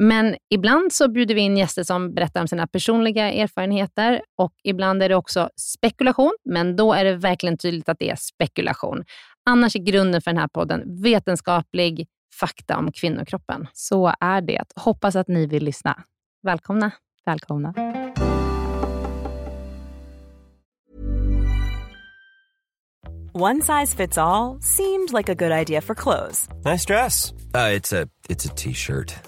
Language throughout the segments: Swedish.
Men ibland så bjuder vi in gäster som berättar om sina personliga erfarenheter och ibland är det också spekulation, men då är det verkligen tydligt att det är spekulation. Annars är grunden för den här podden vetenskaplig fakta om kvinnokroppen. Så är det. Hoppas att ni vill lyssna. Välkomna. Välkomna. One size fits all seemed like a good idea for clothes. Nice dress. Uh, it's a it's a t-shirt.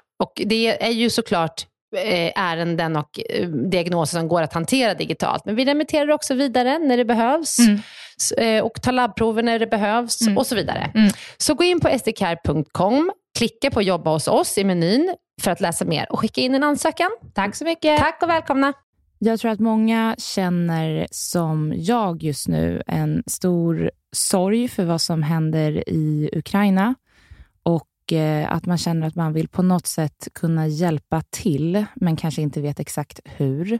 Och det är ju såklart Eh, ärenden och eh, diagnoser som går att hantera digitalt. Men vi remitterar också vidare när det behövs mm. Eh, och tar labbprover när det behövs mm. och så vidare. Mm. Så gå in på sdcare.com, klicka på jobba hos oss i menyn för att läsa mer och skicka in en ansökan. Tack så mycket. Tack och välkomna. Jag tror att många känner som jag just nu en stor sorg för vad som händer i Ukraina Eh, att man känner att man vill på något sätt kunna hjälpa till, men kanske inte vet exakt hur.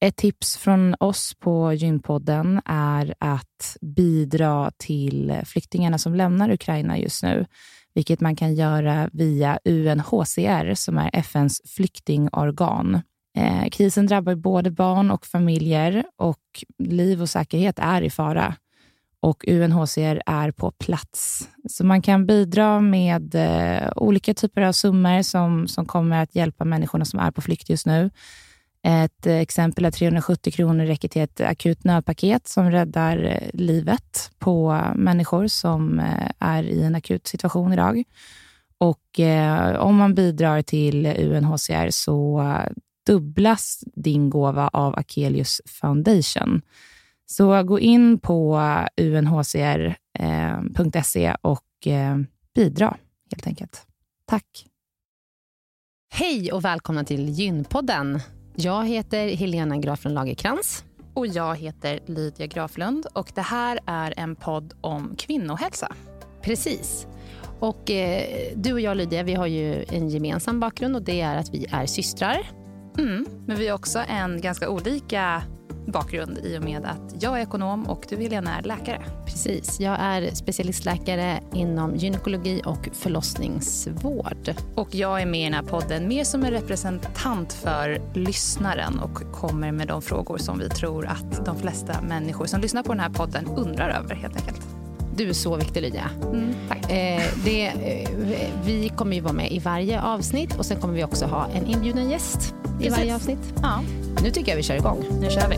Ett tips från oss på Gynpodden är att bidra till flyktingarna som lämnar Ukraina just nu, vilket man kan göra via UNHCR, som är FNs flyktingorgan. Eh, krisen drabbar både barn och familjer och liv och säkerhet är i fara och UNHCR är på plats. Så man kan bidra med eh, olika typer av summor som, som kommer att hjälpa människorna som är på flykt just nu. Ett exempel är 370 kronor räcker till ett akut nödpaket som räddar eh, livet på människor som eh, är i en akut situation idag. Och eh, om man bidrar till UNHCR så eh, dubblas din gåva av Akelius Foundation. Så gå in på unhcr.se eh, och eh, bidra helt enkelt. Tack. Hej och välkomna till Gynpodden. Jag heter Helena Graflund Lagerkrans. Och jag heter Lydia Graflund och det här är en podd om kvinnohälsa. Precis. Och eh, du och jag Lydia, vi har ju en gemensam bakgrund och det är att vi är systrar. Mm, men vi har också en ganska olika bakgrund i och med att jag är ekonom och du Helena är läkare. Precis. Jag är specialistläkare inom gynekologi och förlossningsvård. Och jag är med i den här podden mer som en representant för lyssnaren och kommer med de frågor som vi tror att de flesta människor som lyssnar på den här podden undrar över helt enkelt. Du är så viktig Lydia. Mm. Eh, det, eh, vi kommer ju vara med i varje avsnitt och sen kommer vi också ha en inbjuden gäst i Precis. varje avsnitt. Ja, Nu tycker jag vi kör igång. nu kör vi.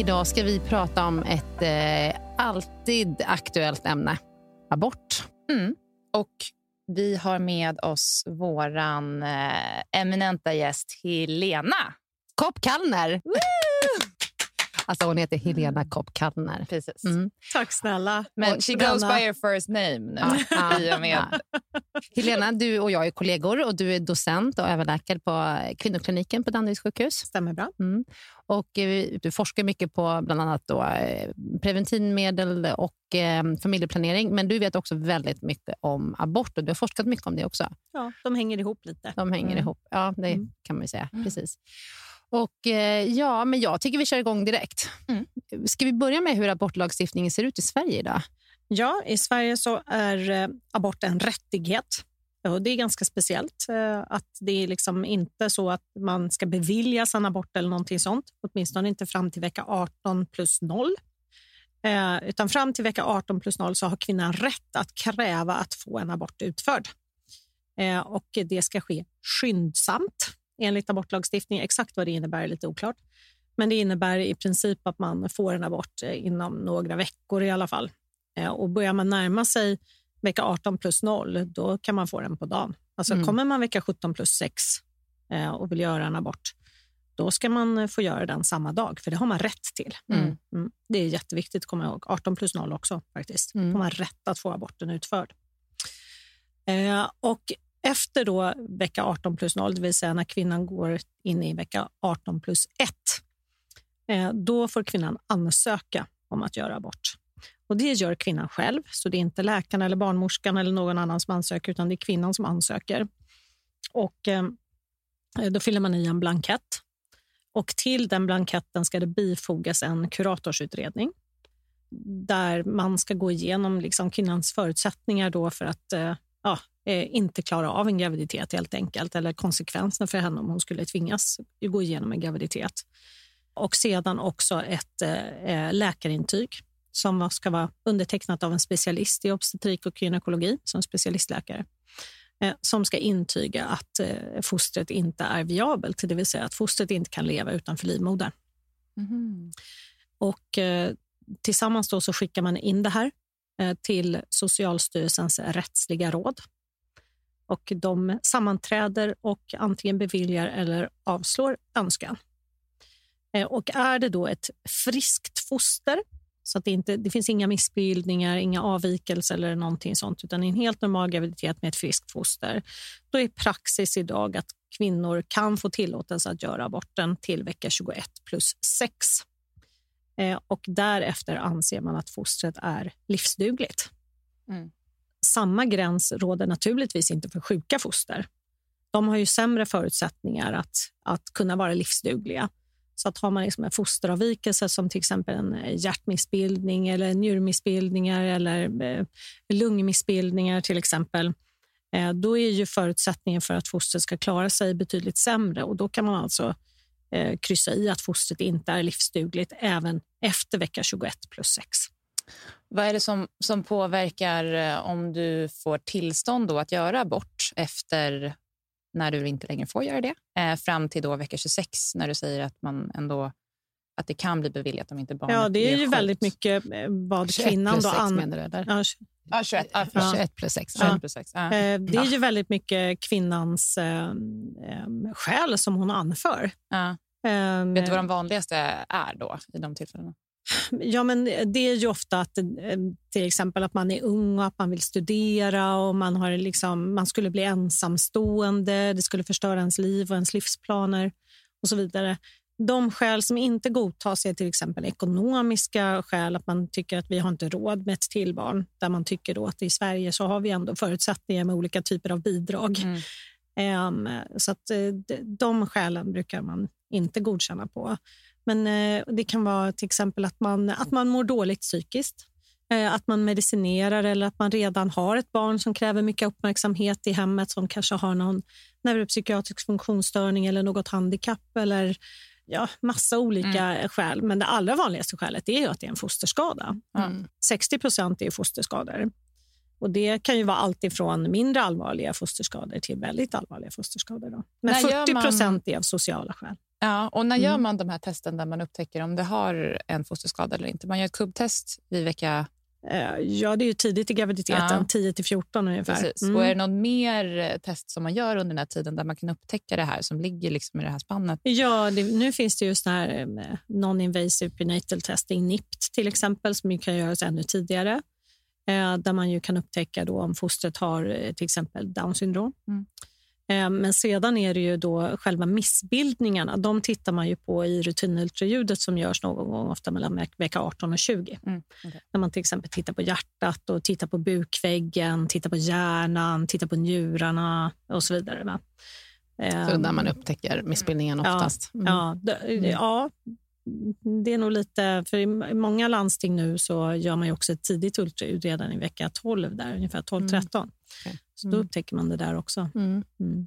Idag ska vi prata om ett eh, alltid aktuellt ämne. Abort. Mm. Och vi har med oss våran eh, eminenta gäst Helena. Kopp Kallner. Alltså hon heter Helena Kopp Kallner. Precis. Mm. Tack snälla. Men Och she goes denna- by her first name nu. Ja. Och med. Helena, du och jag är kollegor och du är docent och överläkare på kvinnokliniken på Danderyds sjukhus. Stämmer bra. Mm. Och eh, du forskar mycket på bland annat då, eh, preventivmedel och eh, familjeplanering. Men du vet också väldigt mycket om abort och du har forskat mycket om det också. Ja, de hänger ihop lite. De hänger Mm. ihop. Ja, det Mm. kan man ju säga. Precis. Och eh, ja, men Jag tycker vi kör igång direkt. Mm. Ska vi börja med hur abortlagstiftningen ser ut i Sverige idag? Ja, i Sverige så är eh, abort en rättighet. Och det är ganska speciellt eh, att det är liksom inte så att man ska beviljas en abort eller någonting sånt. Åtminstone inte fram till vecka 18 plus 0. Eh, utan fram till vecka 18 plus 0 så har kvinnan rätt att kräva att få en abort utförd. Och det ska ske skyndsamt enligt abortlagstiftningen. Exakt vad det innebär är lite oklart. Men det innebär i princip att man får en abort eh, inom några veckor i alla fall. Eh, Och börjar man närma sig vecka 18 plus 0, då kan man få den på dagen. Alltså Mm. Kommer man vecka 17 plus 6 eh, och vill göra en abort, då ska man få göra den samma dag, för det har man rätt till. Mm. Mm. Det är jätteviktigt att komma ihåg. 18 plus 0 också faktiskt. Mm. Då har man rätt att få aborten utförd. Eh, och efter då vecka 18 plus 0, det vill säga när kvinnan går in i vecka 18 plus 1, eh, då får kvinnan ansöka om att göra abort. Och Det gör kvinnan själv, så det är inte läkaren eller barnmorskan eller någon annan som ansöker, utan det är kvinnan som ansöker. Och eh, Då fyller man i en blankett. Och till den blanketten ska det bifogas en kuratorsutredning där man ska gå igenom liksom kvinnans förutsättningar då för att eh, ja, eh, inte klara av en graviditet helt enkelt, eller konsekvenserna för henne om hon skulle tvingas gå igenom en graviditet. Och sedan också ett eh, läkarintyg som ska vara undertecknat av en specialist i obstetrik och gynekologi, som specialistläkare, eh, som ska intyga att eh, fostret inte är viabelt, det vill säga att fostret inte kan leva utanför livmodern. Mhm. Och eh, tillsammans då så skickar man in det här eh, Eh, till Socialstyrelsens rättsliga råd. Och de sammanträder och antingen beviljar eller avslår önskan. Eh, och är det då ett friskt foster, så att det, inte, det finns inga missbildningar, inga avvikelser eller någonting sånt, utan en helt normal graviditet med ett friskt foster, då är praxis idag att kvinnor kan få tillåtelse att göra aborten till vecka 21 plus 6. Eh, och därefter anser man att fostret är livsdugligt. Mm. Samma gräns råder naturligtvis inte för sjuka foster. De har ju sämre förutsättningar att, att kunna vara livsdugliga. Så att har man liksom en fosteravvikelse som till exempel en eh, hjärtmissbildning eller njurmissbildningar eller eh, lungmissbildningar till exempel, då är ju förutsättningen för att fostret ska klara sig betydligt sämre och då kan man alltså eh, kryssa i att fostret inte är livsdugligt även efter vecka 21 plus 6. Vad är det som, som påverkar eh, om du får tillstånd då att göra abort efter när du inte längre får göra det, eh, fram till då vecka 26 när du säger att man ändå att det kan bli beviljat om inte barnet Ja, det är ju sjukt. väldigt mycket eh, vad 21 kvinnan plus då 6 an... menar du? Eller? Ja, Ja, 21, ja, Ja. förlåt. 21 plus 6. 21 plus 6. Ja. eh, det är ju väldigt mycket kvinnans eh, eh, skäl som hon anför. Ja. Eh, Vet du vad de vanligaste är då i de tillfällena? Ja, men det är ju ofta att till exempel att man är ung och att man vill studera och man, har liksom, man skulle bli ensamstående, det skulle förstöra ens liv och ens livsplaner och så vidare. De skäl som inte godtas är till exempel ekonomiska skäl, att man tycker att vi har inte råd med ett tillbarn, där man tycker då att i Sverige så har vi ändå förutsättningar med olika typer av bidrag. Mm. Ehm, så att eh, de skälen brukar man inte godkänna på. Men eh, det kan vara till exempel att man, att man mår dåligt psykiskt. Eh, att man medicinerar eller att man redan har ett barn som kräver mycket uppmärksamhet i hemmet som kanske har någon neuropsykiatrisk funktionsstörning eller något handikapp eller ja, massa olika mm. skäl. Men det allra vanligaste skälet är att det är en fosterskada. Mm. 60 procent är fosterskador. Och Det kan ju vara allt ifrån mindre allvarliga fosterskador till väldigt allvarliga fosterskador. Då. Men när 40 procent man... är av sociala skäl. Ja, och när gör mm. man de här testen där man upptäcker om det har en fosterskada eller inte? Man gör ett kubbtest vid vecka ja, det är ju tidigt i graviditeten, ja. 10 till 14 ungefär. Mm. Och är det något mer eh, test som man gör under den här tiden där man kan upptäcka det här som ligger liksom i det här spannet? Ja, det, nu finns det just här eh, non-invasive prenatal testing, NIPT till exempel, som kan göras ännu tidigare. där man ju kan upptäcka då om fostret har till exempel Down syndrom. Mm. Eh, men sedan är det ju då själva missbildningarna. De tittar man ju på i rutinultraljudet som görs någon gång, ofta mellan vecka 18 och 20. Mm, okay. När man till exempel tittar på hjärtat och tittar på bukväggen, tittar på hjärnan, tittar på njurarna och så vidare. Va? Så där man upptäcker missbildningen oftast? Mm. Ja, ja, det är nog lite... För I många landsting nu så gör man också ett tidigt ultraljud redan i vecka 12, där, ungefär 12-13. Mm. Okay. Så då mm. upptäcker man det där också. Mm. Mm.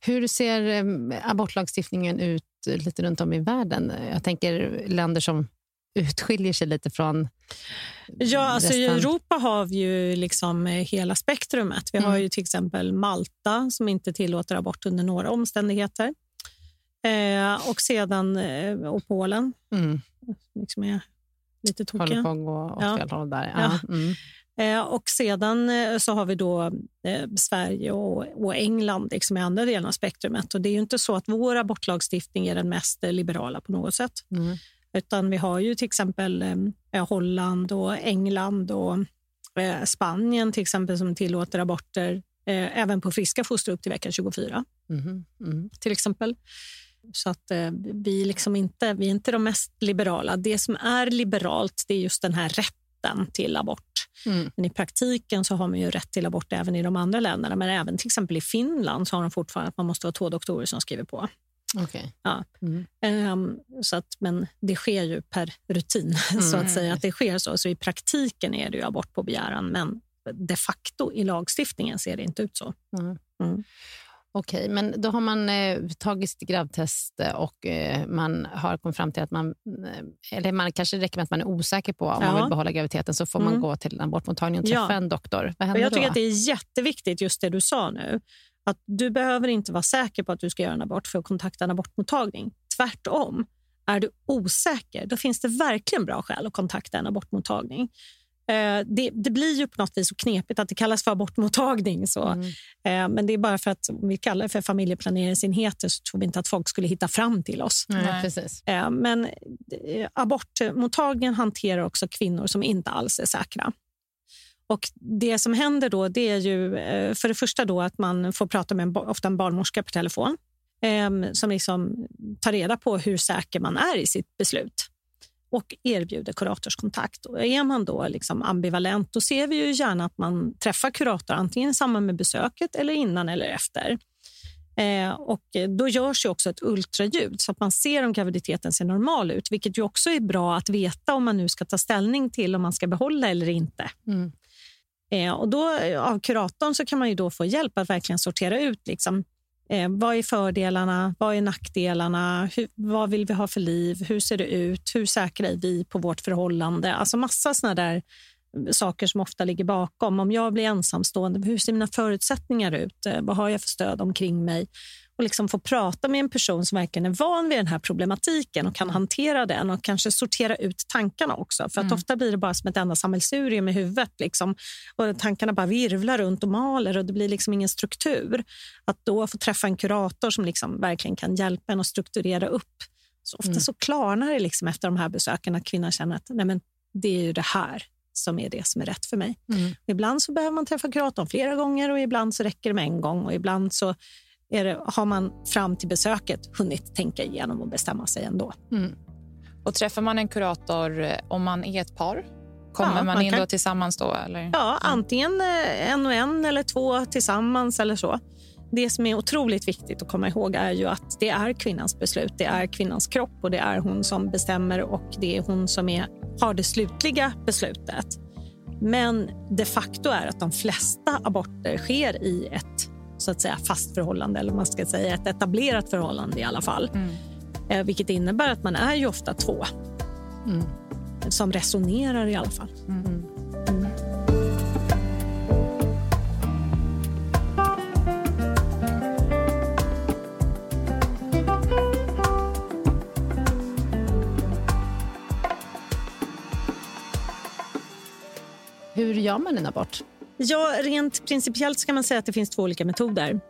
Hur ser abortlagstiftningen ut lite runt om i världen? Jag tänker länder som utskiljer sig lite från Ja, alltså I Europa har vi ju liksom hela spektrumet. Vi mm. har ju till exempel Malta som inte tillåter abort under några omständigheter. Eh, och sedan eh, och Polen, mm. liksom är lite tokiga. Håller på att gå åt ja. fel håll där. Ja. Ja. Mm. Eh, och sedan eh, så har vi då eh, Sverige och, och England liksom i andra delen av spektrumet. Och det är ju inte så att vår abortlagstiftning är den mest liberala på något sätt. Mm. Utan vi har ju till exempel Holland och England och Spanien till exempel som tillåter aborter även på friska foster upp till vecka 24. Mm. Mm. Till exempel. Så att vi, liksom inte, vi är inte de mest liberala. Det som är liberalt det är just den här rätten till abort. Mm. Men i praktiken så har man ju rätt till abort även i de andra länderna. Men även till exempel i Finland så har de fortfarande att man måste vara två doktorer som skriver på. Okay. Ja. Mm. Um, så att, men det sker ju per rutin, mm. så att säga. att det sker så. Så i praktiken är det ju abort på begäran, men de facto i lagstiftningen ser det inte ut så. Mm. Okej, okay, men då har man eh, tagit gravtest och eh, man har kommit fram till att man... Eh, eller man kanske räcker med att man är osäker på om ja. man vill behålla graviditeten så får mm. man gå till en abortmottagning och träffa ja. en doktor. Vad händer jag tycker då? att det är jätteviktigt, just det du sa nu. Att Du behöver inte vara säker på att du ska göra en abort för att kontakta en abortmottagning. Tvärtom. Är du osäker, då finns det verkligen bra skäl att kontakta en abortmottagning. Eh, det, det, blir ju på något vis så knepigt att det kallas för abortmottagning. Så. Mm. Eh, men det är bara för att om vi kallar det för familjeplaneringsenheter så tror vi inte att folk skulle hitta fram till oss. Nej, precis. Eh, men abortmottagningen hanterar också kvinnor som inte alls är säkra. Och Det som händer då det är ju för det första då att man får prata med en, ofta en barnmorska på telefon som liksom tar reda på hur säker man är i sitt beslut och erbjuder kuratorskontakt. Och är man då liksom ambivalent då ser vi ju gärna att man träffar kurator antingen i samband med besöket eller innan eller efter. Eh, och Då görs ju också ett ultraljud så att man ser om graviditeten ser normal ut, vilket ju också är bra att veta om man nu ska ta ställning till om man ska behålla eller inte. Mm. Eh, och då, Av kuratorn så kan man ju då få hjälp att verkligen sortera ut liksom, Eh, vad är fördelarna? Vad är nackdelarna? Hur, vad vill vi ha för liv? Hur ser det ut? Hur säkra är vi på vårt förhållande? Alltså massa såna där saker som ofta ligger bakom. Om jag blir ensamstående, hur ser mina förutsättningar ut? Eh, vad har jag för stöd omkring mig? och liksom få prata med en person som verkligen är van vid den här problematiken och kan hantera den och kanske sortera ut tankarna också. För att mm. Ofta blir det bara som ett enda sammelsurium i huvudet. Liksom. Och tankarna bara virvlar runt och maler och det blir liksom ingen struktur. Att då få träffa en kurator som liksom verkligen kan hjälpa en att strukturera upp. Så ofta mm. så klarnar det liksom efter de här besöken att kvinnan känner att Nej, men det är ju det här som är det som är rätt för mig. Mm. Ibland så behöver man träffa kuratorn flera gånger och ibland så räcker det med en gång. och Ibland så det, har man fram till besöket hunnit tänka igenom och bestämma sig ändå. Mm. Och Träffar man en kurator eh, om man är ett par? Kommer ja, man in kan... då tillsammans? då? Eller? Ja, antingen eh, en och en eller två tillsammans eller så. Det som är otroligt viktigt att komma ihåg är ju att det är kvinnans beslut. Det är kvinnans kropp och det är hon som bestämmer och det är hon som är, har det slutliga beslutet. Men de facto är att de flesta aborter sker i ett så att säga, fast förhållande eller man ska säga ett etablerat förhållande i alla fall. Mm. Eh, vilket innebär att man är ju ofta två mm. som resonerar i alla fall. Mm. Hur gör man en abort? Ja, rent principiellt ska man säga att det finns två olika metoder.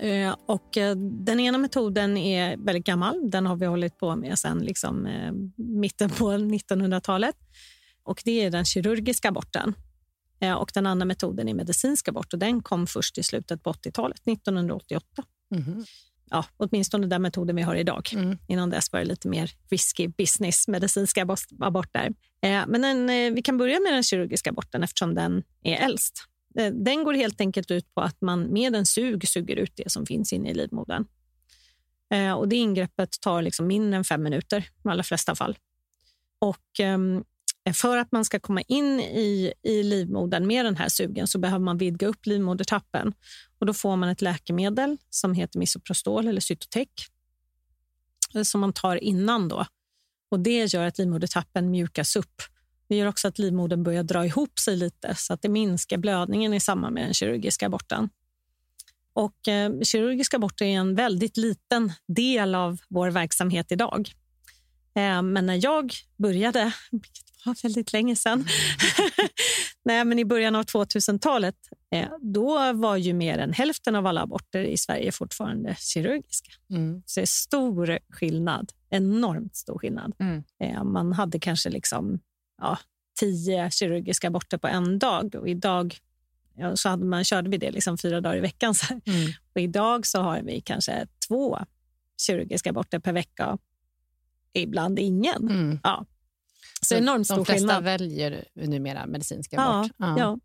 Eh, och eh, den ena metoden är väldigt gammal. Den har vi hållit på med sedan liksom, eh, mitten på 1900-talet. Och Det är den kirurgiska aborten. Och Den andra metoden är medicinsk abort. och Den kom först i slutet på 80-talet, 1988. Mm ja, åtminstone den metoden vi har idag. Mm. Innan dess var det lite mer risky business, medicinska aborter. Eh, men den, eh, vi kan börja med den kirurgiska aborten eftersom den är äldst. Eh, den går helt enkelt ut på att man med en sug suger ut det som finns inne i livmodern. Eh, och det ingreppet tar liksom mindre än fem minuter i de allra flesta fall. Och ehm, Eh, för att man ska komma in i, i livmodern med den här sugen så behöver man vidga upp livmodertappen. Och då får man ett läkemedel som heter Misoprostol eller Cytotec eh, som man tar innan. Då. Och Det gör att livmodertappen mjukas upp. Det gör också att livmodern börjar dra ihop sig lite så att det minskar blödningen i samband med den kirurgiska aborten. Och, eh, kirurgisk abort är en väldigt liten del av vår verksamhet idag. Eh, men när jag började, vilket var väldigt länge sedan, Nej, men i början av 2000-talet, eh, då var ju mer än hälften av alla aborter i Sverige fortfarande kirurgiska. Mm. Så det är stor skillnad, enormt stor skillnad. Mm. Eh, man hade kanske liksom, ja, tio kirurgiska aborter på en dag och idag ja, så hade man, körde vi det liksom fyra dagar i veckan. Så mm. Och idag så har vi kanske två kirurgiska aborter per vecka ibland ingen. Mm. Ja. Så, så enormt stor De flesta skillnad. väljer numera medicinsk abort. Ja, ja.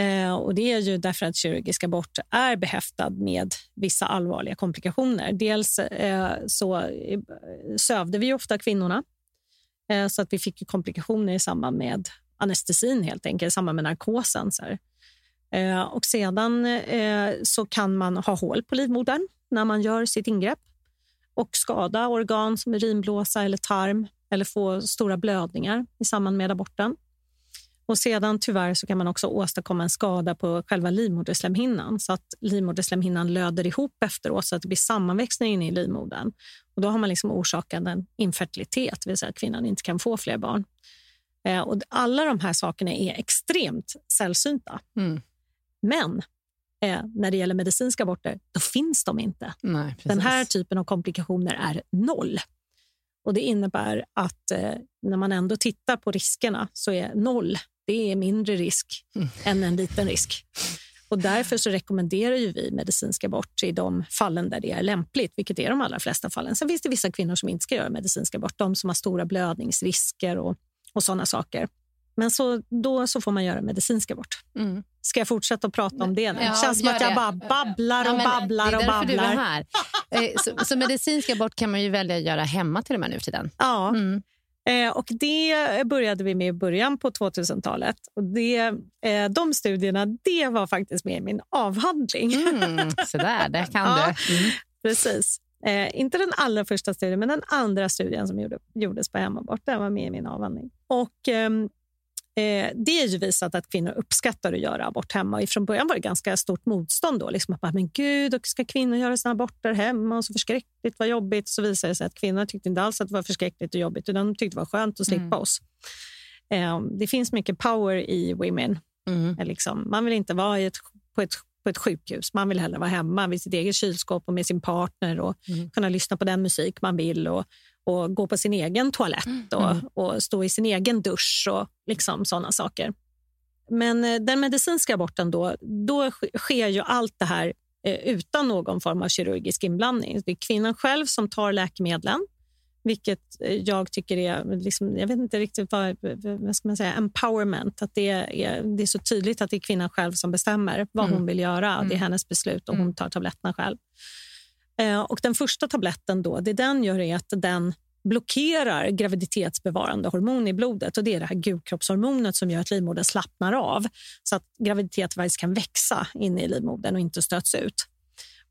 Eh, och Det är ju därför att kirurgisk abort är behäftad med vissa allvarliga komplikationer. Dels eh, så eh, sövde vi ofta kvinnorna eh, så att vi fick komplikationer i samband med anestesin, helt enkelt, i samband med narkosen. Så eh, och Sedan eh, så kan man ha hål på livmodern när man gör sitt ingrepp och skada organ som urinblåsa eller tarm eller få stora blödningar i samband med aborten. Och sedan tyvärr så kan man också åstadkomma en skada på själva livmoderslemhinnan så att livmoderslemhinnan löder ihop efteråt så att det blir sammanväxning inne i livmodern. Och då har man liksom orsakat en infertilitet, det vill säga att kvinnan inte kan få fler barn. Eh, och alla de här sakerna är extremt sällsynta. Mm. Men eh, när det gäller medicinska aborter, då finns de inte. Nej, Den här typen av komplikationer är noll. Och Det innebär att eh, när man ändå tittar på riskerna så är noll det är mindre risk mm. än en liten risk. Och Därför så rekommenderar ju vi medicinsk abort i de fallen där det är lämpligt, vilket är de allra flesta fallen. Sen finns det vissa kvinnor som inte ska göra medicinsk abort, de som har stora blödningsrisker och, och sådana saker. Men så, då så får man göra medicinsk abort. Mm. Ska jag fortsätta att prata om det nu? Ja, känns som att jag bara babblar och ja, babblar och babblar. Du är här. Eh, så, så medicinsk abort kan man ju välja att göra hemma till och med nu för tiden. Ja. Mm. Eh, och det började vi med i början på 2000-talet. Och det, eh, de studierna det var faktiskt med i min avhandling. Mm, så där, det kan ja, du. Mm. Precis. Eh, inte den allra första studien, men den andra studien som gjorde, gjordes på hemabort. Den var med i min avhandling. Och, ehm, Eh, det är ju visat att kvinnor uppskattar att göra abort hemma. Och från början var det ganska stort motstånd. Då, liksom att men gud, ska kvinnor göra sina aborter hemma? Och så förskräckligt, vad jobbigt. Så visade det sig att kvinnor tyckte inte alls att det var förskräckligt och jobbigt. Utan de tyckte det var skönt att slippa mm. oss. Eh, det finns mycket power i women. Mm. Liksom, man vill inte vara ett, på, ett, på ett sjukhus. Man vill hellre vara hemma vid sitt eget kylskåp och med sin partner och mm. kunna lyssna på den musik man vill. Och, och gå på sin egen toalett mm. och, mm. och stå i sin egen dusch och liksom sådana saker. Men eh, den medicinska aborten då, då sker ju allt det här eh, utan någon form av kirurgisk inblandning. Det är kvinnan själv som tar läkemedlen vilket jag tycker är, liksom, jag vet inte riktigt vad, vad ska man säga, empowerment. Att det är, det är så tydligt att det är kvinnan själv som bestämmer vad mm. hon vill göra. Det är mm. hennes beslut och hon mm. tar tabletterna själv. Eh, och Den första tabletten då, det den gör är att den blockerar graviditetsbevarande hormon i blodet. och Det är det här gulkroppshormonet som gör att livmodern slappnar av så att graviditet kan växa inne i livmodern och inte stöts ut.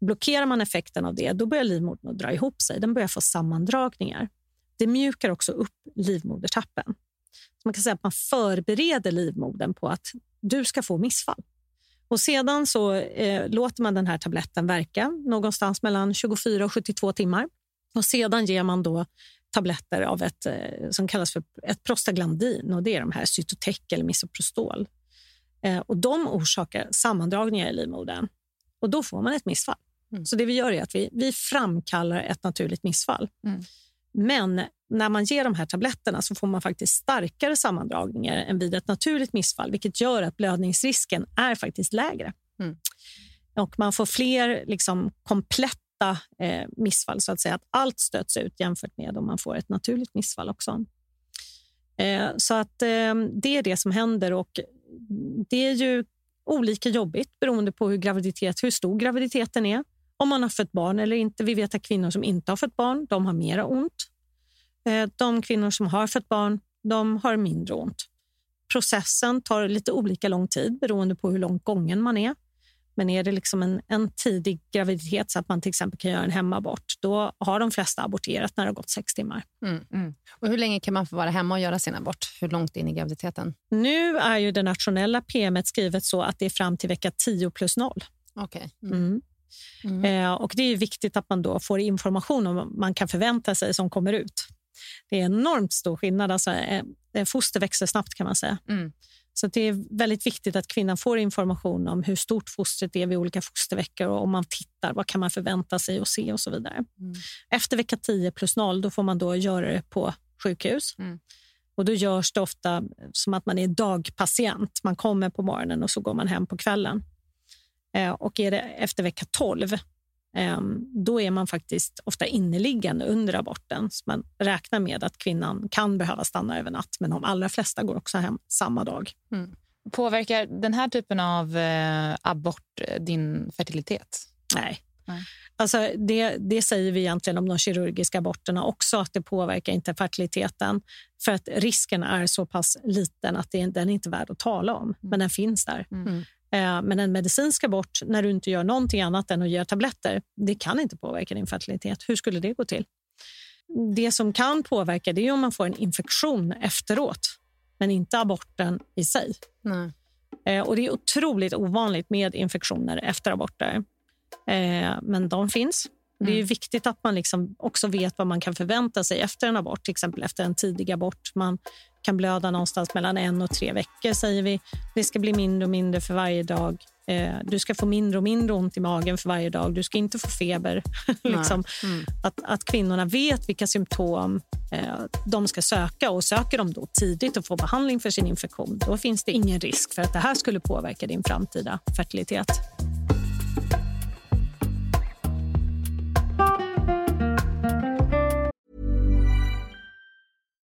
Blockerar man effekten av det, då börjar livmodern dra ihop sig. Den börjar få sammandragningar. Det mjukar också upp livmodertappen. Så man kan säga att man förbereder livmodern på att du ska få missfall. Och Sedan så eh, låter man den här tabletten verka någonstans mellan 24 och 72 timmar. Och Sedan ger man då tabletter av ett eh, som kallas för ett prostaglandin. Och det är de här Cytotec eller Misoprostol. Eh, och de orsakar sammandragningar i livmodern och då får man ett missfall. Mm. Så det vi gör är att vi, vi framkallar ett naturligt missfall. Mm. Men när man ger de här tabletterna så får man faktiskt starkare sammandragningar än vid ett naturligt missfall, vilket gör att blödningsrisken är faktiskt lägre. Mm. Och man får fler liksom, kompletta eh, missfall, så att säga. Att allt stöts ut jämfört med om man får ett naturligt missfall också. Eh, så att eh, det är det som händer och det är ju olika jobbigt beroende på hur, graviditet, hur stor graviditeten är om man har fött barn eller inte. Vi vet att kvinnor som inte har fött barn de har mera ont. Eh, de kvinnor som har fött barn de har mindre ont. Processen tar lite olika lång tid beroende på hur långt gången man är. Men är det liksom en, en tidig graviditet så att man till exempel kan göra en hemabort, då har de flesta aborterat när det har gått sex timmar. Mm, mm. Och Hur länge kan man få vara hemma och göra sin abort? Hur långt in i graviditeten? Nu är ju det nationella PM skrivet så att det är fram till vecka 10 plus 0. Okay. Mm. Mm. Eh, och Det är viktigt att man då får information om vad man kan förvänta sig som kommer ut. Det är enormt stor skillnad. Alltså, eh, foster växer snabbt kan man säga. Mm. Så det är väldigt viktigt att kvinnan får information om hur stort fostret är vid olika fosterveckor och om man tittar, vad kan man förvänta sig att se och så vidare. Mm. Efter vecka 10 plus 0 då får man då göra det på sjukhus. Mm. Och Då görs det ofta som att man är dagpatient. Man kommer på morgonen och så går man hem på kvällen. Eh, och är det efter vecka 12 Ehm, då är man faktiskt ofta inneliggande under aborten. Så man räknar med att kvinnan kan behöva stanna över natt, men de allra flesta går också hem samma dag. Mm. Påverkar den här typen av eh, abort eh, din fertilitet? Nej. Nej. Alltså det, det, säger vi egentligen om de kirurgiska aborterna också, att det påverkar inte fertiliteten. För att risken är så pass liten att det, den är inte värd att tala om, mm. men den finns där. Mm. Eh, men en medicinsk abort, när du inte gör någonting annat än att ge tabletter, det kan inte påverka din fertilitet. Hur skulle det gå till? Det som kan påverka det är om man får en infektion efteråt, men inte aborten i sig. Nej. Eh, och Det är otroligt ovanligt med infektioner efter aborter. Eh, men de finns. Det är mm. viktigt att man liksom också vet vad man kan förvänta sig efter en abort, till exempel efter en tidig abort. Man kan blöda någonstans mellan en och tre veckor, säger vi. Det ska bli mindre och mindre för varje dag. Eh, du ska få mindre och mindre ont i magen för varje dag. Du ska inte få feber. liksom. mm. att, att kvinnorna vet vilka symptom eh, de ska söka och söker de då tidigt och får behandling för sin infektion, då finns det ingen risk för att det här skulle påverka din framtida fertilitet.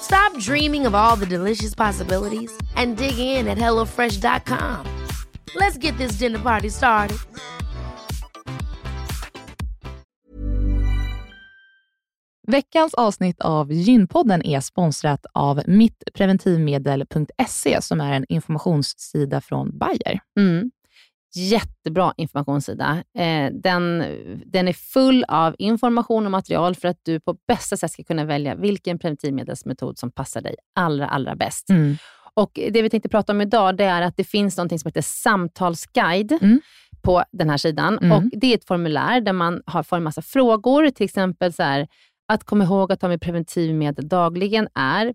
Stop dreaming of all the delicious possibilities and dig in at hellofresh.com. Let's get this dinner party started. Veckans avsnitt av Gynpodden är sponsrat av mittpreventivmedel.se som är en informationssida från Bayer. Mm. Jättebra informationssida. Eh, den, den är full av information och material för att du på bästa sätt ska kunna välja vilken preventivmedelsmetod som passar dig allra, allra bäst. Mm. Och Det vi tänkte prata om idag det är att det finns något som heter samtalsguide Mm. på den här sidan. Mm. Och Det är ett formulär där man har, får en massa frågor. Till exempel så här, att komma ihåg att ta med preventivmedel dagligen är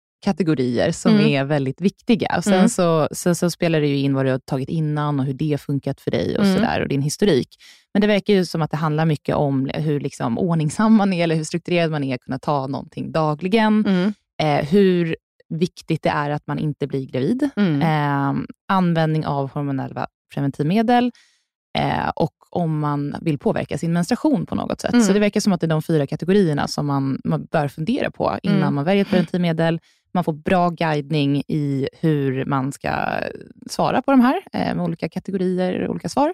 kategorier som Mm. är väldigt viktiga. Och sen, Mm. så, sen så spelar det ju in vad du har tagit innan och hur det funkat för dig och, Mm. sådär, och din historik. Men det verkar ju som att det handlar mycket om hur liksom ordningsam man är, eller hur strukturerad man är, att kunna ta någonting dagligen. Mm. Eh, hur viktigt det är att man inte blir gravid. Mm. Eh, användning av hormonella preventivmedel eh, och om man vill påverka sin menstruation på något sätt. Mm. Så det verkar som att det är de fyra kategorierna som man, man bör fundera på innan Mm. man väljer ett preventivmedel. Man får bra guidning i hur man ska svara på de här eh, med olika kategorier och olika svar.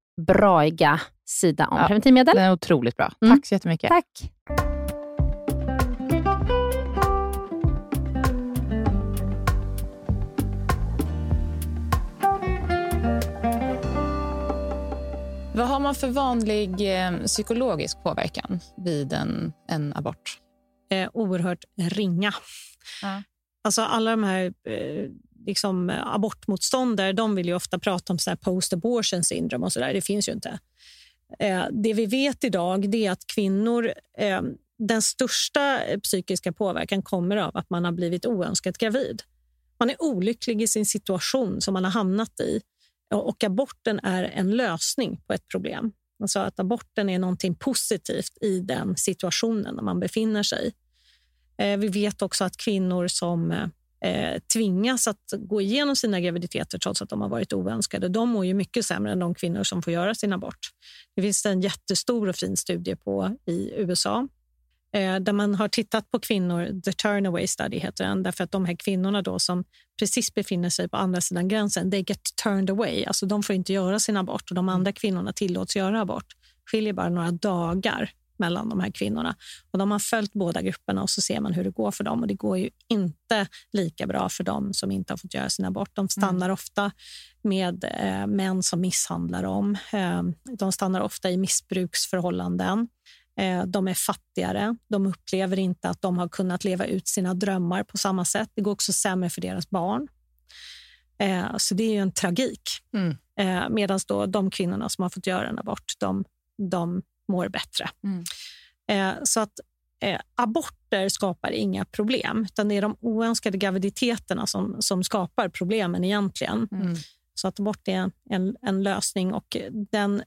braiga sida om Ja. preventivmedel. Den är otroligt bra. Mm. Tack så jättemycket. Tack. Vad har man för vanlig eh, psykologisk påverkan vid en, en abort? eh, oerhört ringa. Ja. Alltså alla de här eh, liksom, eh, abortmotståndare de vill ju ofta prata om post-abortion syndrome och så där. Det finns ju inte. Eh, det vi vet idag det är att kvinnor... Eh, den största eh, psykiska påverkan kommer av att man har blivit oönskat gravid. Man är olycklig i sin situation som man har hamnat i och aborten är en lösning på ett problem. Alltså att aborten är någonting positivt i den situationen man befinner sig. Eh, vi vet också att kvinnor som eh, tvingas att gå igenom sina graviditeter trots att de har varit oönskade, de mår ju mycket sämre än de kvinnor som får göra sin abort. Det finns en jättestor och fin studie på i USA eh, där man har tittat på kvinnor, the turnaway study heter den, därför att de här kvinnorna då som precis befinner sig på andra sidan gränsen, they get turned away, alltså de får inte göra sin abort och de andra kvinnorna tillåts göra abort. skiljer bara några dagar mellan de här kvinnorna. Och De har följt båda grupperna och så ser man hur det går för dem. Och Det går ju inte lika bra för dem som inte har fått göra sin abort. De stannar ofta med eh, män som misshandlar dem. Eh, de stannar ofta i missbruksförhållanden. Eh, de är fattigare. De upplever inte att de har kunnat leva ut sina drömmar på samma sätt. Det går också sämre för deras barn. Eh, så det är ju en tragik. Mm. Eh, Medan då de kvinnorna som har fått göra en abort, de, de mår bättre. Mm. Eh, så att eh, aborter skapar inga problem, utan det är de oönskade graviditeterna som, som skapar problemen egentligen. Mm. Så att abort är en, en lösning och den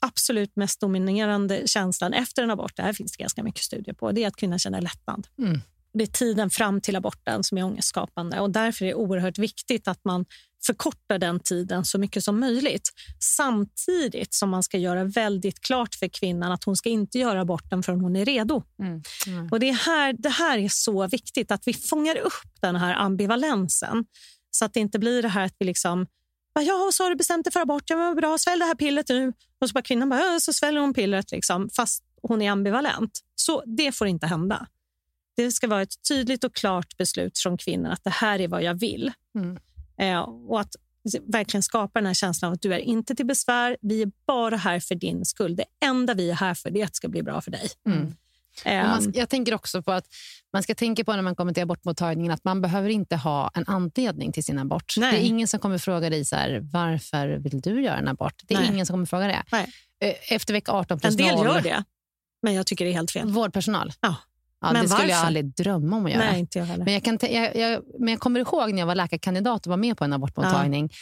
absolut mest dominerande känslan efter en abort, det här finns det ganska mycket studier på, det är att kvinnan känner lättnad. Mm. Det är tiden fram till aborten som är ångestskapande och därför är det oerhört viktigt att man förkortar den tiden så mycket som möjligt. Samtidigt som man ska göra väldigt klart för kvinnan att hon ska inte göra aborten förrän hon är redo. Mm. Och det, är här, det här är så viktigt, att vi fångar upp den här ambivalensen så att det inte blir det här att vi liksom Ja, så har du bestämt dig för abort. Ja, men bra, svälj det här pillret nu. Och så bara kvinnan bara, ja, så sväljer hon pillret liksom, fast hon är ambivalent. Så det får inte hända. Det ska vara ett tydligt och klart beslut från kvinnan att det här är vad jag vill. Mm. Eh, och att verkligen skapa den här känslan av att du är inte till besvär. Vi är bara här för din skull. Det enda vi är här för det är att det ska bli bra för dig. Mm. Eh, man, ska- jag tänker också på att man ska tänka på när man kommer till abortmottagningen att man behöver inte ha en anledning till sin abort. Nej. Det är ingen som kommer fråga dig så här, varför vill du göra en abort. Det är Nej. ingen som kommer fråga det. Nej. Eh, Efter vecka 18 plus en del 0, gör det. Men jag tycker det är helt fel. Vårdpersonal? Ja. Ja, Men det skulle jag varför? aldrig drömma om att göra. Nej, inte jag heller. Men jag, kan jag, jag, men jag kommer ihåg när jag var läkarkandidat och var med på en abortmottagning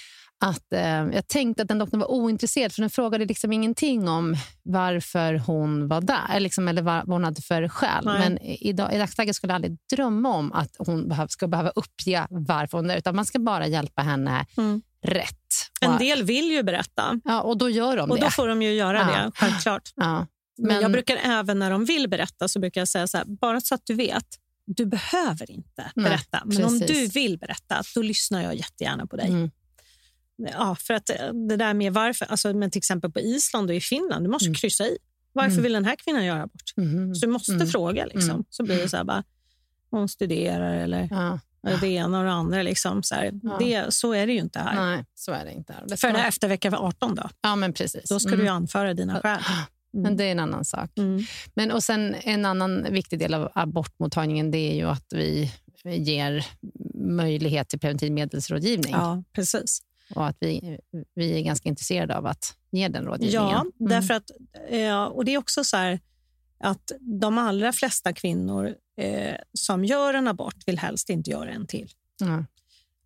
att eh, jag tänkte att den doktorn var ointresserad för den frågade liksom ingenting om varför hon var där liksom, eller vad, vad hon hade för skäl. Nej. Men i, dag, i dagsläget skulle jag aldrig drömma om att hon behöv, ska behöva uppge varför hon är utan man ska bara hjälpa henne Mm. rätt. En Och- del vill ju berätta Ja, och då gör de och det. då får de ju göra Ja. det, självklart. ja. Men, Men- jag brukar även när de vill berätta så brukar jag säga så här, bara så att du vet, du behöver inte Nej, berätta. Men om du vill berätta, då lyssnar jag jättegärna på dig. Mm. Ja, för att eh, det där med varför, alltså, men till exempel på Island och i Finland, du måste Mm. kryssa i. Varför Mm. vill den här kvinnan göra abort? Mhm. Så du måste Mm. fråga. Liksom. Mm. Så blir det så här, bara, hon studerar eller Ja. det ena och det andra. Liksom, så, här. Ja. Det, så är det ju inte här. Nej, så är det inte. här. Det För man- efter vecka 18 då, Ja, men precis. då ska Mm. du anföra dina skäl. Men det är en annan sak. Mm. Men och sen En annan viktig del av abortmottagningen det är ju att vi ger möjlighet till preventivmedelsrådgivning. Ja, precis. Och att vi, vi är ganska intresserade av att ge den rådgivningen. Ja, Mm. därför att, eh, och det är också så här att de allra flesta kvinnor eh, som gör en abort vill helst inte göra en till.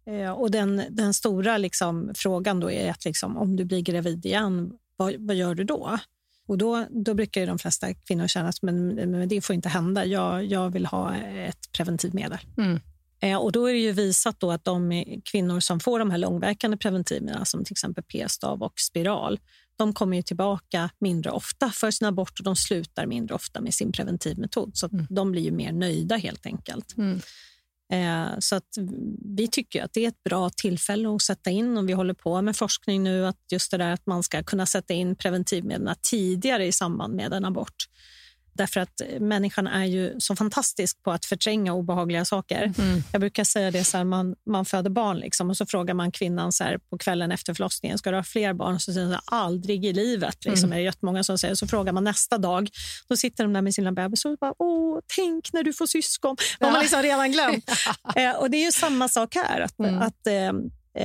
Eh, och den, den stora liksom, frågan då är att liksom, om du blir gravid igen, vad, vad gör du då? Och då, då brukar de flesta kvinnor känna att men, men det får inte hända. Jag, jag vill ha ett preventivmedel. Mm. Eh, och då är det ju visat då att de kvinnor som får de här långverkande preventivmedlen, som till exempel p-stav och spiral, de kommer tillbaka mindre ofta för sina abort och de slutar mindre ofta med sin preventivmetod. Så att de blir ju mer nöjda helt enkelt. Mm. Eh, så att vi tycker att det är ett bra tillfälle att sätta in och vi håller på med forskning nu att just det där att man ska kunna sätta in preventivmedlen tidigare i samband med en abort. Därför att människan är ju så fantastisk på att förtränga obehagliga saker. Mm. Jag brukar säga det så här, man, man föder barn liksom, och så frågar man kvinnan så här, på kvällen efter förlossningen, ska du ha fler barn? Så säger hon aldrig i livet. Liksom, är det jättemånga som säger. Så frågar man nästa dag, då sitter de där med sina bebisar och bara, åh, tänk när du får syskon. De har liksom redan glömt. eh, och det är ju samma sak här. Att, Mm. att eh,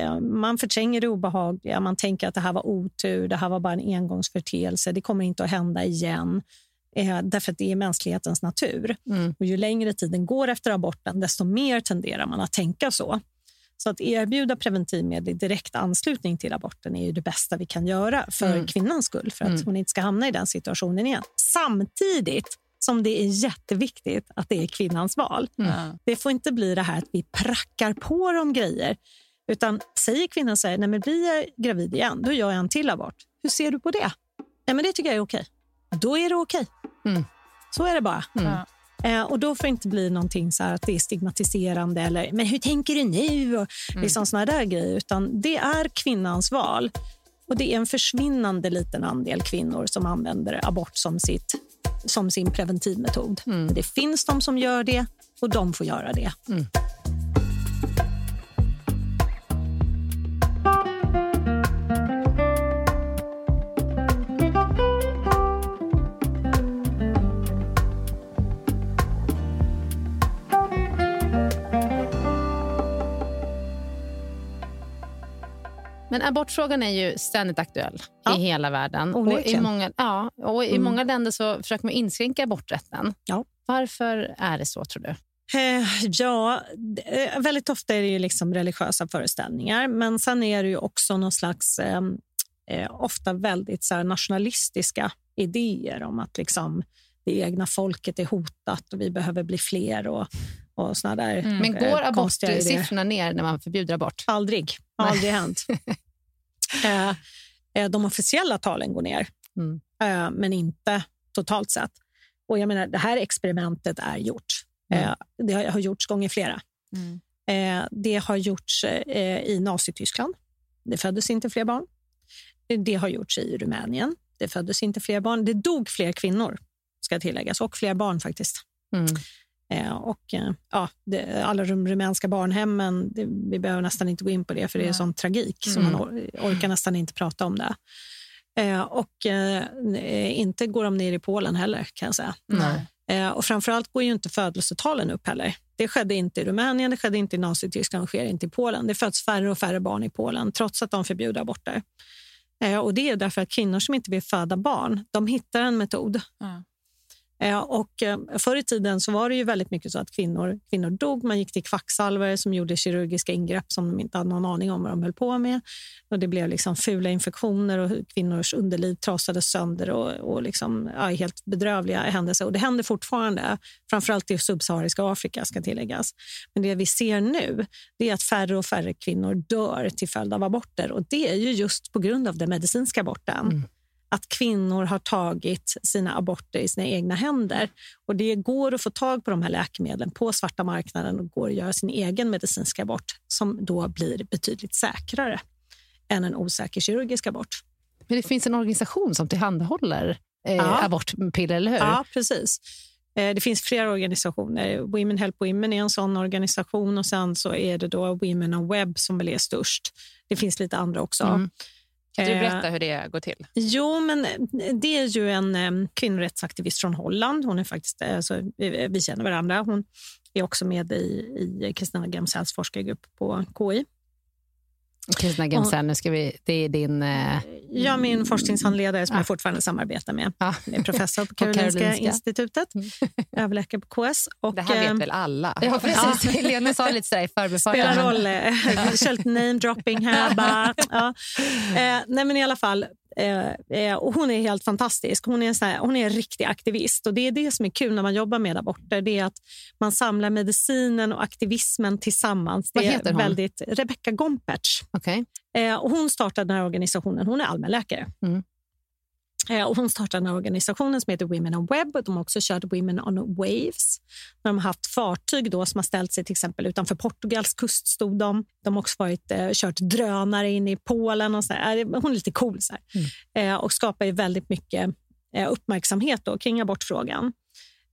eh, man förtränger det obehagliga, man tänker att det här var otur, det här var bara en engångsförteelse, det kommer inte att hända igen. Eh, därför att det är mänsklighetens natur. Mm. Och ju längre tiden går efter aborten, desto mer tenderar man att tänka så. Så att erbjuda preventivmedel i direkt anslutning till aborten är ju det bästa vi kan göra för Mm. kvinnans skull, för att Mm. hon inte ska hamna i den situationen igen. Samtidigt som det är jätteviktigt att det är kvinnans val. Mm. Det får inte bli det här att vi prackar på dem grejer. Utan säger kvinnan så här, nej men blir jag gravid igen, då gör jag en till abort. Hur ser du på det? Nej men det tycker jag är okej. Då är det okej. Mm. Så är det bara. Mm. Eh, och Då får det inte bli någonting så att det är stigmatiserande eller men hur tänker du nu? Och liksom såna där grejer. Utan det är kvinnans val. Och Det är en försvinnande liten andel kvinnor som använder abort som, sitt, som sin preventivmetod. Men Det finns de som gör det och de får göra det. Men abortfrågan är ju ständigt aktuell Ja. i hela världen. Och i många, ja, och I Mm. många länder så försöker man inskränka aborträtten. Ja. Varför är det så, tror du? Eh, ja, eh, väldigt ofta är det ju liksom religiösa föreställningar. Men sen är det ju också någon slags, eh, eh, ofta väldigt så nationalistiska idéer om att liksom, det egna folket är hotat och vi behöver bli fler och, och såna där Men eh, går abortsiffrorna ner när man förbjuder abort? Aldrig. Har aldrig hänt. eh, eh, de officiella talen går ner, Mm. eh, men inte totalt sett. Och jag menar, Det här experimentet är gjort. Mm. Eh, det har, har gjorts gånger flera. Eh, det har gjorts i Nazityskland. Det föddes inte fler barn. Det har gjorts i Rumänien. Det föddes inte fler barn. Det dog fler kvinnor, ska tilläggas, och fler barn faktiskt. Mm. Eh, och, eh, ja, det, alla de rumänska barnhemmen, det, vi behöver nästan inte gå in på det, för det är sån tragik, så Mm. man or, orkar nästan inte prata om det. Eh, och eh, inte går de ner i Polen heller, kan jag säga. Nej. Eh, och framförallt går ju inte födelsetalen upp heller. Det skedde inte i Rumänien, det skedde inte i Nazityskland och sker inte i Polen. Det föds färre och färre barn i Polen, trots att de förbjuder aborter. Eh, och det är därför att kvinnor som inte vill föda barn, de hittar en metod Eh, Eh, och eh, förr i tiden så var det ju väldigt mycket så att kvinnor, kvinnor dog. Man gick till kvacksalvare som gjorde kirurgiska ingrepp som de inte hade någon aning om vad de höll på med. Och det blev liksom fula infektioner och kvinnors underliv trasades sönder och, och liksom, ja, helt bedrövliga händelser. Och det händer fortfarande, framförallt i subsahariska Afrika ska tilläggas. Men det vi ser nu det är att färre och färre kvinnor dör till följd av aborter. Och det är ju just på grund av den medicinska aborten. Mm att kvinnor har tagit sina aborter i sina egna händer. Och Det går att få tag på de här läkemedlen på svarta marknaden och går att göra sin egen medicinska abort som då blir betydligt säkrare än en osäker kirurgisk abort. Men det finns en organisation som tillhandahåller eh, ja. abortpiller, eller hur? Ja, precis. Eh, det finns flera organisationer. Women Help Women är en sån organisation och sen så är det då Women on Web som väl är störst. Det finns lite andra också. Mm. Du berätta hur det går till? Jo, men det är ju en kvinnorättsaktivist från Holland. Hon är faktiskt, alltså, vi känner varandra. Hon är också med i, i Kristina Gemsells forskargrupp på KI. Kristina Gemsell, nu ska vi, det är din... Eh... Ja, min forskningshandledare som ja. jag fortfarande samarbetar med. Ja. är professor på Karolinska, Karolinska. institutet, mm. överläkare på KS. Och, det här vet eh, väl alla? Ja, precis. Ja. Lena sa lite sådär i förbifarten. Spelar roll. Eh, kör lite namedropping här. Bara. Ja. Eh, nej, men i alla fall, Eh, eh, och hon är helt fantastisk. Hon är, en här, hon är en riktig aktivist. och Det är det som är kul när man jobbar med aborter. Det är att man samlar medicinen och aktivismen tillsammans. Vad heter hon? Väldigt, Rebecca Gompertz. Okay. Eh, och hon startade den här organisationen. Hon är allmänläkare. Mm. Eh, och hon startade den organisationen som heter Women on Web. De har också kört Women on Waves. De har haft fartyg då som har ställt sig till exempel utanför Portugals kust. Stod de. de har också varit, eh, kört drönare in i Polen. Och så här. Hon är lite cool så mm. eh, och skapar ju väldigt mycket eh, uppmärksamhet då, kring abortfrågan.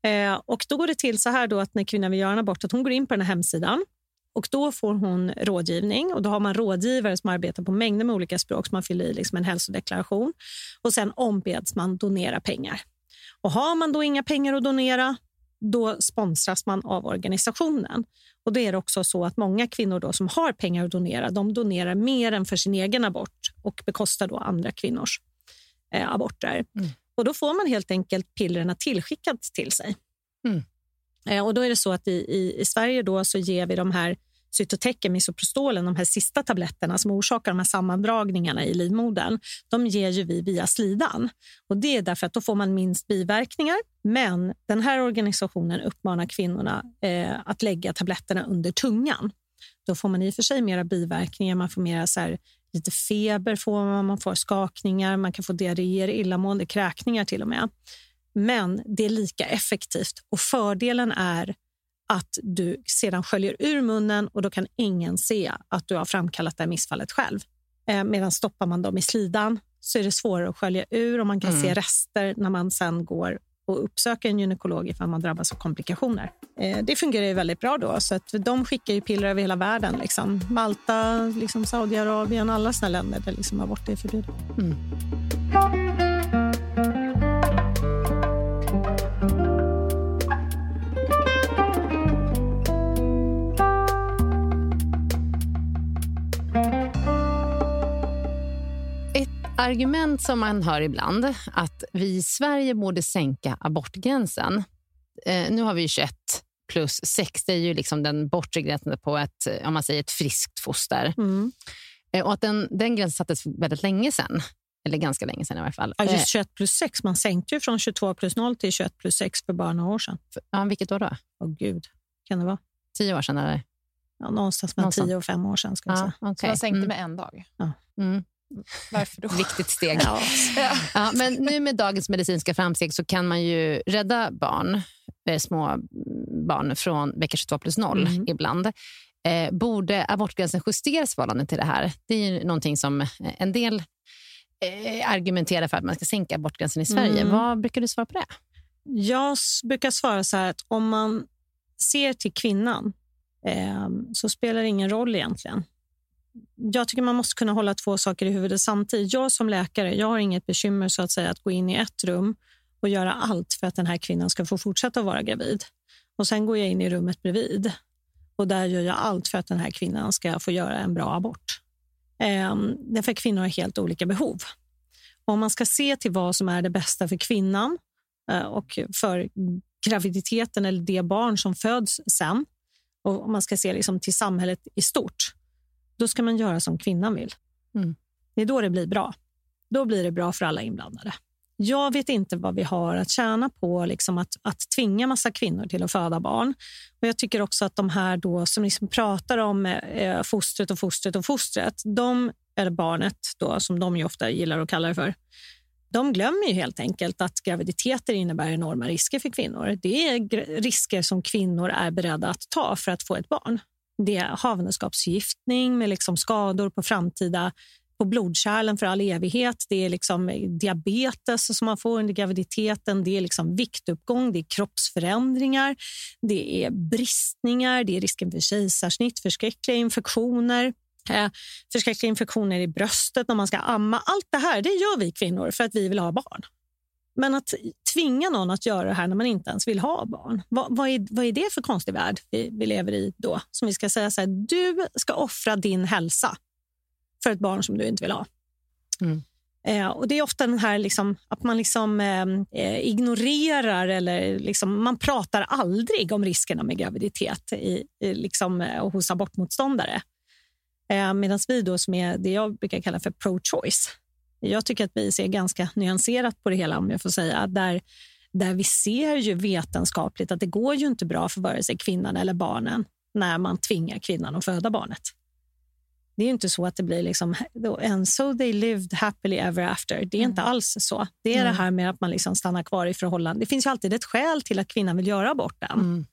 Eh, och då går det till så här då att när kvinnan vill göra en abort att hon går in på den här hemsidan och Då får hon rådgivning och då har man rådgivare som arbetar på mängder med olika språk. Så man fyller i liksom en hälsodeklaration och sen ombeds man donera pengar. Och Har man då inga pengar att donera, då sponsras man av organisationen. Och Det är också så att många kvinnor då som har pengar att donera, de donerar mer än för sin egen abort och bekostar då andra kvinnors eh, aborter. Mm. Och Då får man helt enkelt pillerna tillskickat till sig. Mm. Eh, och då är det så att i, i, i Sverige då så ger vi de här cytoteken, misoprostolen, de här sista tabletterna som orsakar de här sammandragningarna i livmodern, de ger ju vi via slidan. Och det är därför att då får man minst biverkningar. Men den här organisationen uppmanar kvinnorna eh, att lägga tabletterna under tungan. Då får man i och för sig mera biverkningar, man får mera så här, lite feber, får man, man får skakningar, man kan få diarréer, illamående, kräkningar till och med. Men det är lika effektivt och fördelen är att du sedan sköljer ur munnen och då kan ingen se att du har framkallat det missfallet själv. Eh, medan stoppar man dem i slidan så är det svårare att skölja ur och man kan mm. se rester när man sen går och uppsöker en gynekolog ifall man drabbas av komplikationer. Eh, det fungerar ju väldigt bra då. Så att de skickar ju piller över hela världen. Liksom. Malta, liksom Saudiarabien, alla såna länder där liksom abort är förbjudet. Mm. Argument som man hör ibland, att vi i Sverige borde sänka abortgränsen. Eh, nu har vi 21 plus 6, det är ju liksom den bortre gränsen på ett, om man säger ett friskt foster. Mm. Eh, och att den, den gränsen sattes väldigt länge sedan. Eller ganska länge sedan i alla fall. Ja, just 21 eh, plus 6. Man sänkte ju från 22 plus 0 till 21 plus 6 för bara några år sedan. Ja, vilket år då? Åh gud, kan det vara? Tio år sedan? Eller? Ja, någonstans mellan tio och fem år sedan. Ska ja, säga. Okay. Så man sänkte mm. med en dag? Ja. Mm. Varför då? Viktigt steg. Ja. ja. men nu med dagens medicinska framsteg så kan man ju rädda barn, eh, små barn från vecka 22 plus 0 mm. ibland. Eh, borde abortgränsen justeras i förhållande till det här? Det är ju som en del eh, argumenterar för att man ska sänka abortgränsen i Sverige. Mm. Vad brukar du svara på det? Jag brukar svara så här att om man ser till kvinnan eh, så spelar det ingen roll egentligen jag tycker man måste kunna hålla två saker i huvudet samtidigt. Jag som läkare jag har inget bekymmer så att säga att gå in i ett rum och göra allt för att den här kvinnan ska få fortsätta vara gravid. Och Sen går jag in i rummet bredvid och där gör jag allt för att den här kvinnan ska få göra en bra abort. Ehm, därför att kvinnor har helt olika behov. om man ska se till vad som är det bästa för kvinnan eh, och för graviditeten eller det barn som föds sen, och om man ska se liksom till samhället i stort, då ska man göra som kvinnan vill. Mm. Det är då det blir bra. Då blir det bra för alla inblandade. Jag vet inte vad vi har att tjäna på liksom att, att tvinga massa kvinnor till att föda barn. Och Jag tycker också att de här då som liksom pratar om eh, fostret och fostret och fostret, de, eller barnet då, som de ju ofta gillar att kalla det för, de glömmer ju helt enkelt att graviditeter innebär enorma risker för kvinnor. Det är risker som kvinnor är beredda att ta för att få ett barn. Det är havandeskapsförgiftning med liksom skador på framtida på blodkärlen för all evighet. Det är liksom eh, diabetes som man får under graviditeten. Det är liksom viktuppgång, det är kroppsförändringar, det är bristningar, det är risken för kejsarsnitt, förskräckliga infektioner. Eh, förskräckliga infektioner i bröstet när man ska amma. Allt det här det gör vi kvinnor för att vi vill ha barn. Men att tvinga någon att göra det här när man inte ens vill ha barn, vad, vad, är, vad är det för konstig värld vi, vi lever i då? Som vi ska säga så här, du ska offra din hälsa för ett barn som du inte vill ha. Mm. Eh, och Det är ofta den här liksom, att man liksom, eh, ignorerar eller liksom, man pratar aldrig om riskerna med graviditet i, i, liksom, eh, hos abortmotståndare. Eh, Medan vi då som är det jag brukar kalla för pro-choice, jag tycker att vi ser ganska nyanserat på det hela om jag får säga. Där, där vi ser ju vetenskapligt att det går ju inte bra för vare sig kvinnan eller barnen när man tvingar kvinnan att föda barnet. Det är ju inte så att det blir liksom, and so they lived happily ever after. Det är inte alls så. Det är det här med att man liksom stannar kvar i förhållande. Det finns ju alltid ett skäl till att kvinnan vill göra aborten. Mm.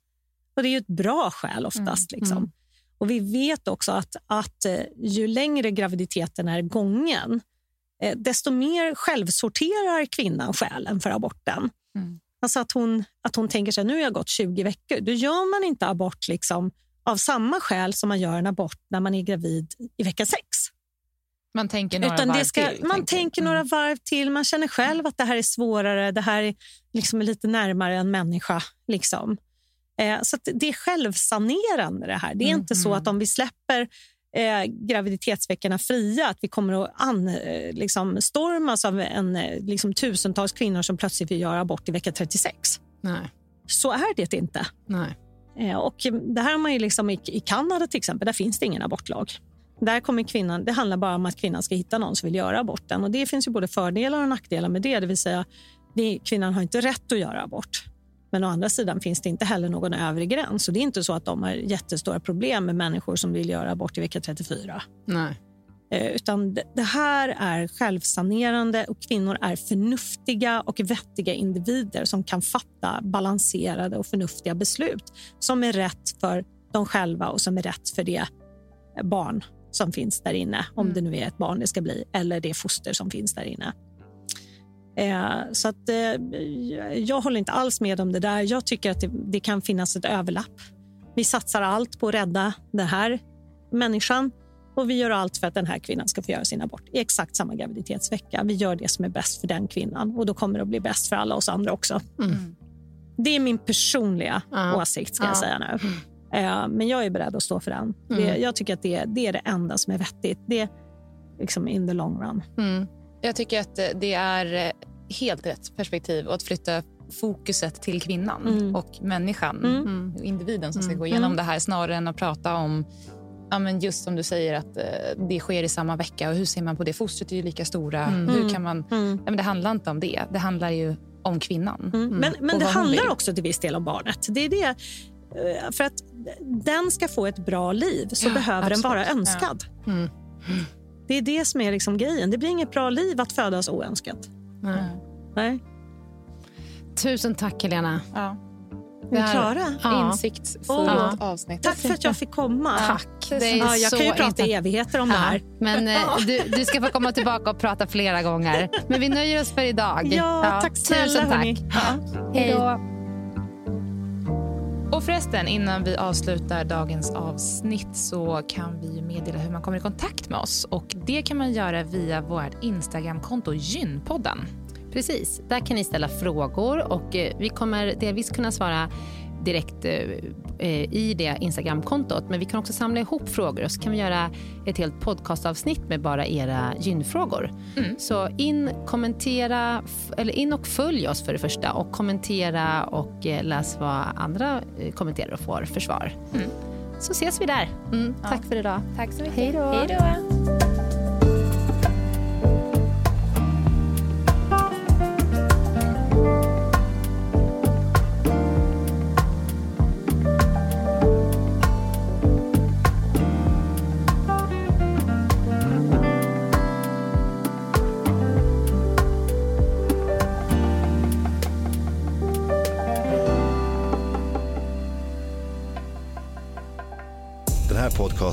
Och det är ju ett bra skäl oftast. Liksom. Mm. Och vi vet också att, att eh, ju längre graviditeten är gången, desto mer självsorterar kvinnan skälen för aborten. Mm. Alltså att hon, att hon tänker sig nu har jag gått 20 veckor. Då gör man inte abort liksom av samma skäl som man gör en abort när man är gravid i vecka sex. Man tänker några Utan varv ska, till. man tänker. tänker några Mm. varv till. Man känner själv att det här är svårare. Det här är liksom lite närmare en människa. Liksom. Eh, så det är självsanerande det här. Det är Mm, inte så mm. att om vi släpper eh, graviditetsveckorna fria att vi kommer att an, eh, liksom, stormas av en, eh, liksom, tusentals kvinnor som plötsligt vill göra abort i vecka 36. Nej. Så är det inte. Nej. Eh, Och det här har man ju liksom i, I Kanada till exempel, där finns det ingen abortlag. Där kommer kvinnan, det handlar bara om att kvinnan ska hitta någon som vill göra aborten. Och det finns ju både fördelar och nackdelar med det. Det vill säga, det, kvinnan har inte rätt att göra abort. Men å andra sidan finns det inte heller någon övre gräns. Så det är inte så att de har jättestora problem med människor som vill göra abort i vecka 34. Nej. Eh, Utan det- det här är självsanerande och kvinnor är förnuftiga och vettiga individer som kan fatta balanserade och förnuftiga beslut som är rätt för dem själva och som är rätt för det barn som finns där inne. Om det nu är ett barn det ska bli eller det foster som finns där inne. Eh, så att, eh, jag håller inte alls med om det där. Jag tycker att det, det kan finnas ett överlapp. Vi satsar allt på att rädda den här människan och vi gör allt för att den här kvinnan ska få göra sin abort i exakt samma graviditetsvecka. Vi gör det som är bäst för den kvinnan och då kommer det att bli bäst för alla oss andra också. Mm. Det är min personliga Ja. åsikt ska jag Ja. säga nu. Eh, Men jag är beredd att stå för den. Det, Mm. jag tycker att det, det är det enda som är vettigt. Det är liksom in the long run. Jag tycker att det är eh, helt rätt perspektiv och att flytta fokuset till kvinnan Mm. och människan, Mm. Mm. individen som ska Mm. gå igenom Mm. det här snarare än att prata om Ja, men just som du säger att eh, det sker i samma vecka och hur ser man på det? Fostret är ju lika stora. Mm. Hur kan man... Mm. Ja, men det handlar inte om det. Det handlar ju om kvinnan. Mm. Men, men det handlar också till viss del om barnet. Det är det. eh, För att den ska få ett bra liv så Ja, behöver den vara absolut. önskad. Mm. Det är det som är liksom grejen. Det blir inget bra liv att födas oönskat. Nej. Nej. Tusen tack, Helena. Ja. Är ni klara? Ja. Insiktsfullt Åh. avsnitt. Tack för att jag fick komma. Tack. Det är Ja, jag så kan ju prata intressant. evigheter om det Ja, här. men eh, du, du ska få komma tillbaka och prata flera gånger. Men vi nöjer oss för idag. Ja, tack snälla. Tusen tack. Ja. Hej då. Och förresten, innan vi avslutar dagens avsnitt så kan vi meddela hur man kommer i kontakt med oss. Och Det kan man göra via vårt Instagramkonto Gynpodden. Precis. Där kan ni ställa frågor och eh, vi kommer delvis kunna svara direkt eh, i det Instagramkontot. Men vi kan också samla ihop frågor och så kan vi göra ett helt podcastavsnitt med bara era gynfrågor. Mm. Så in, kommentera, eller in och följ oss för det första och kommentera och eh, läs vad andra eh, kommenterar och får för svar. Mm. Så ses vi där. Mm, tack ja. för idag. Tack så mycket. Hej då.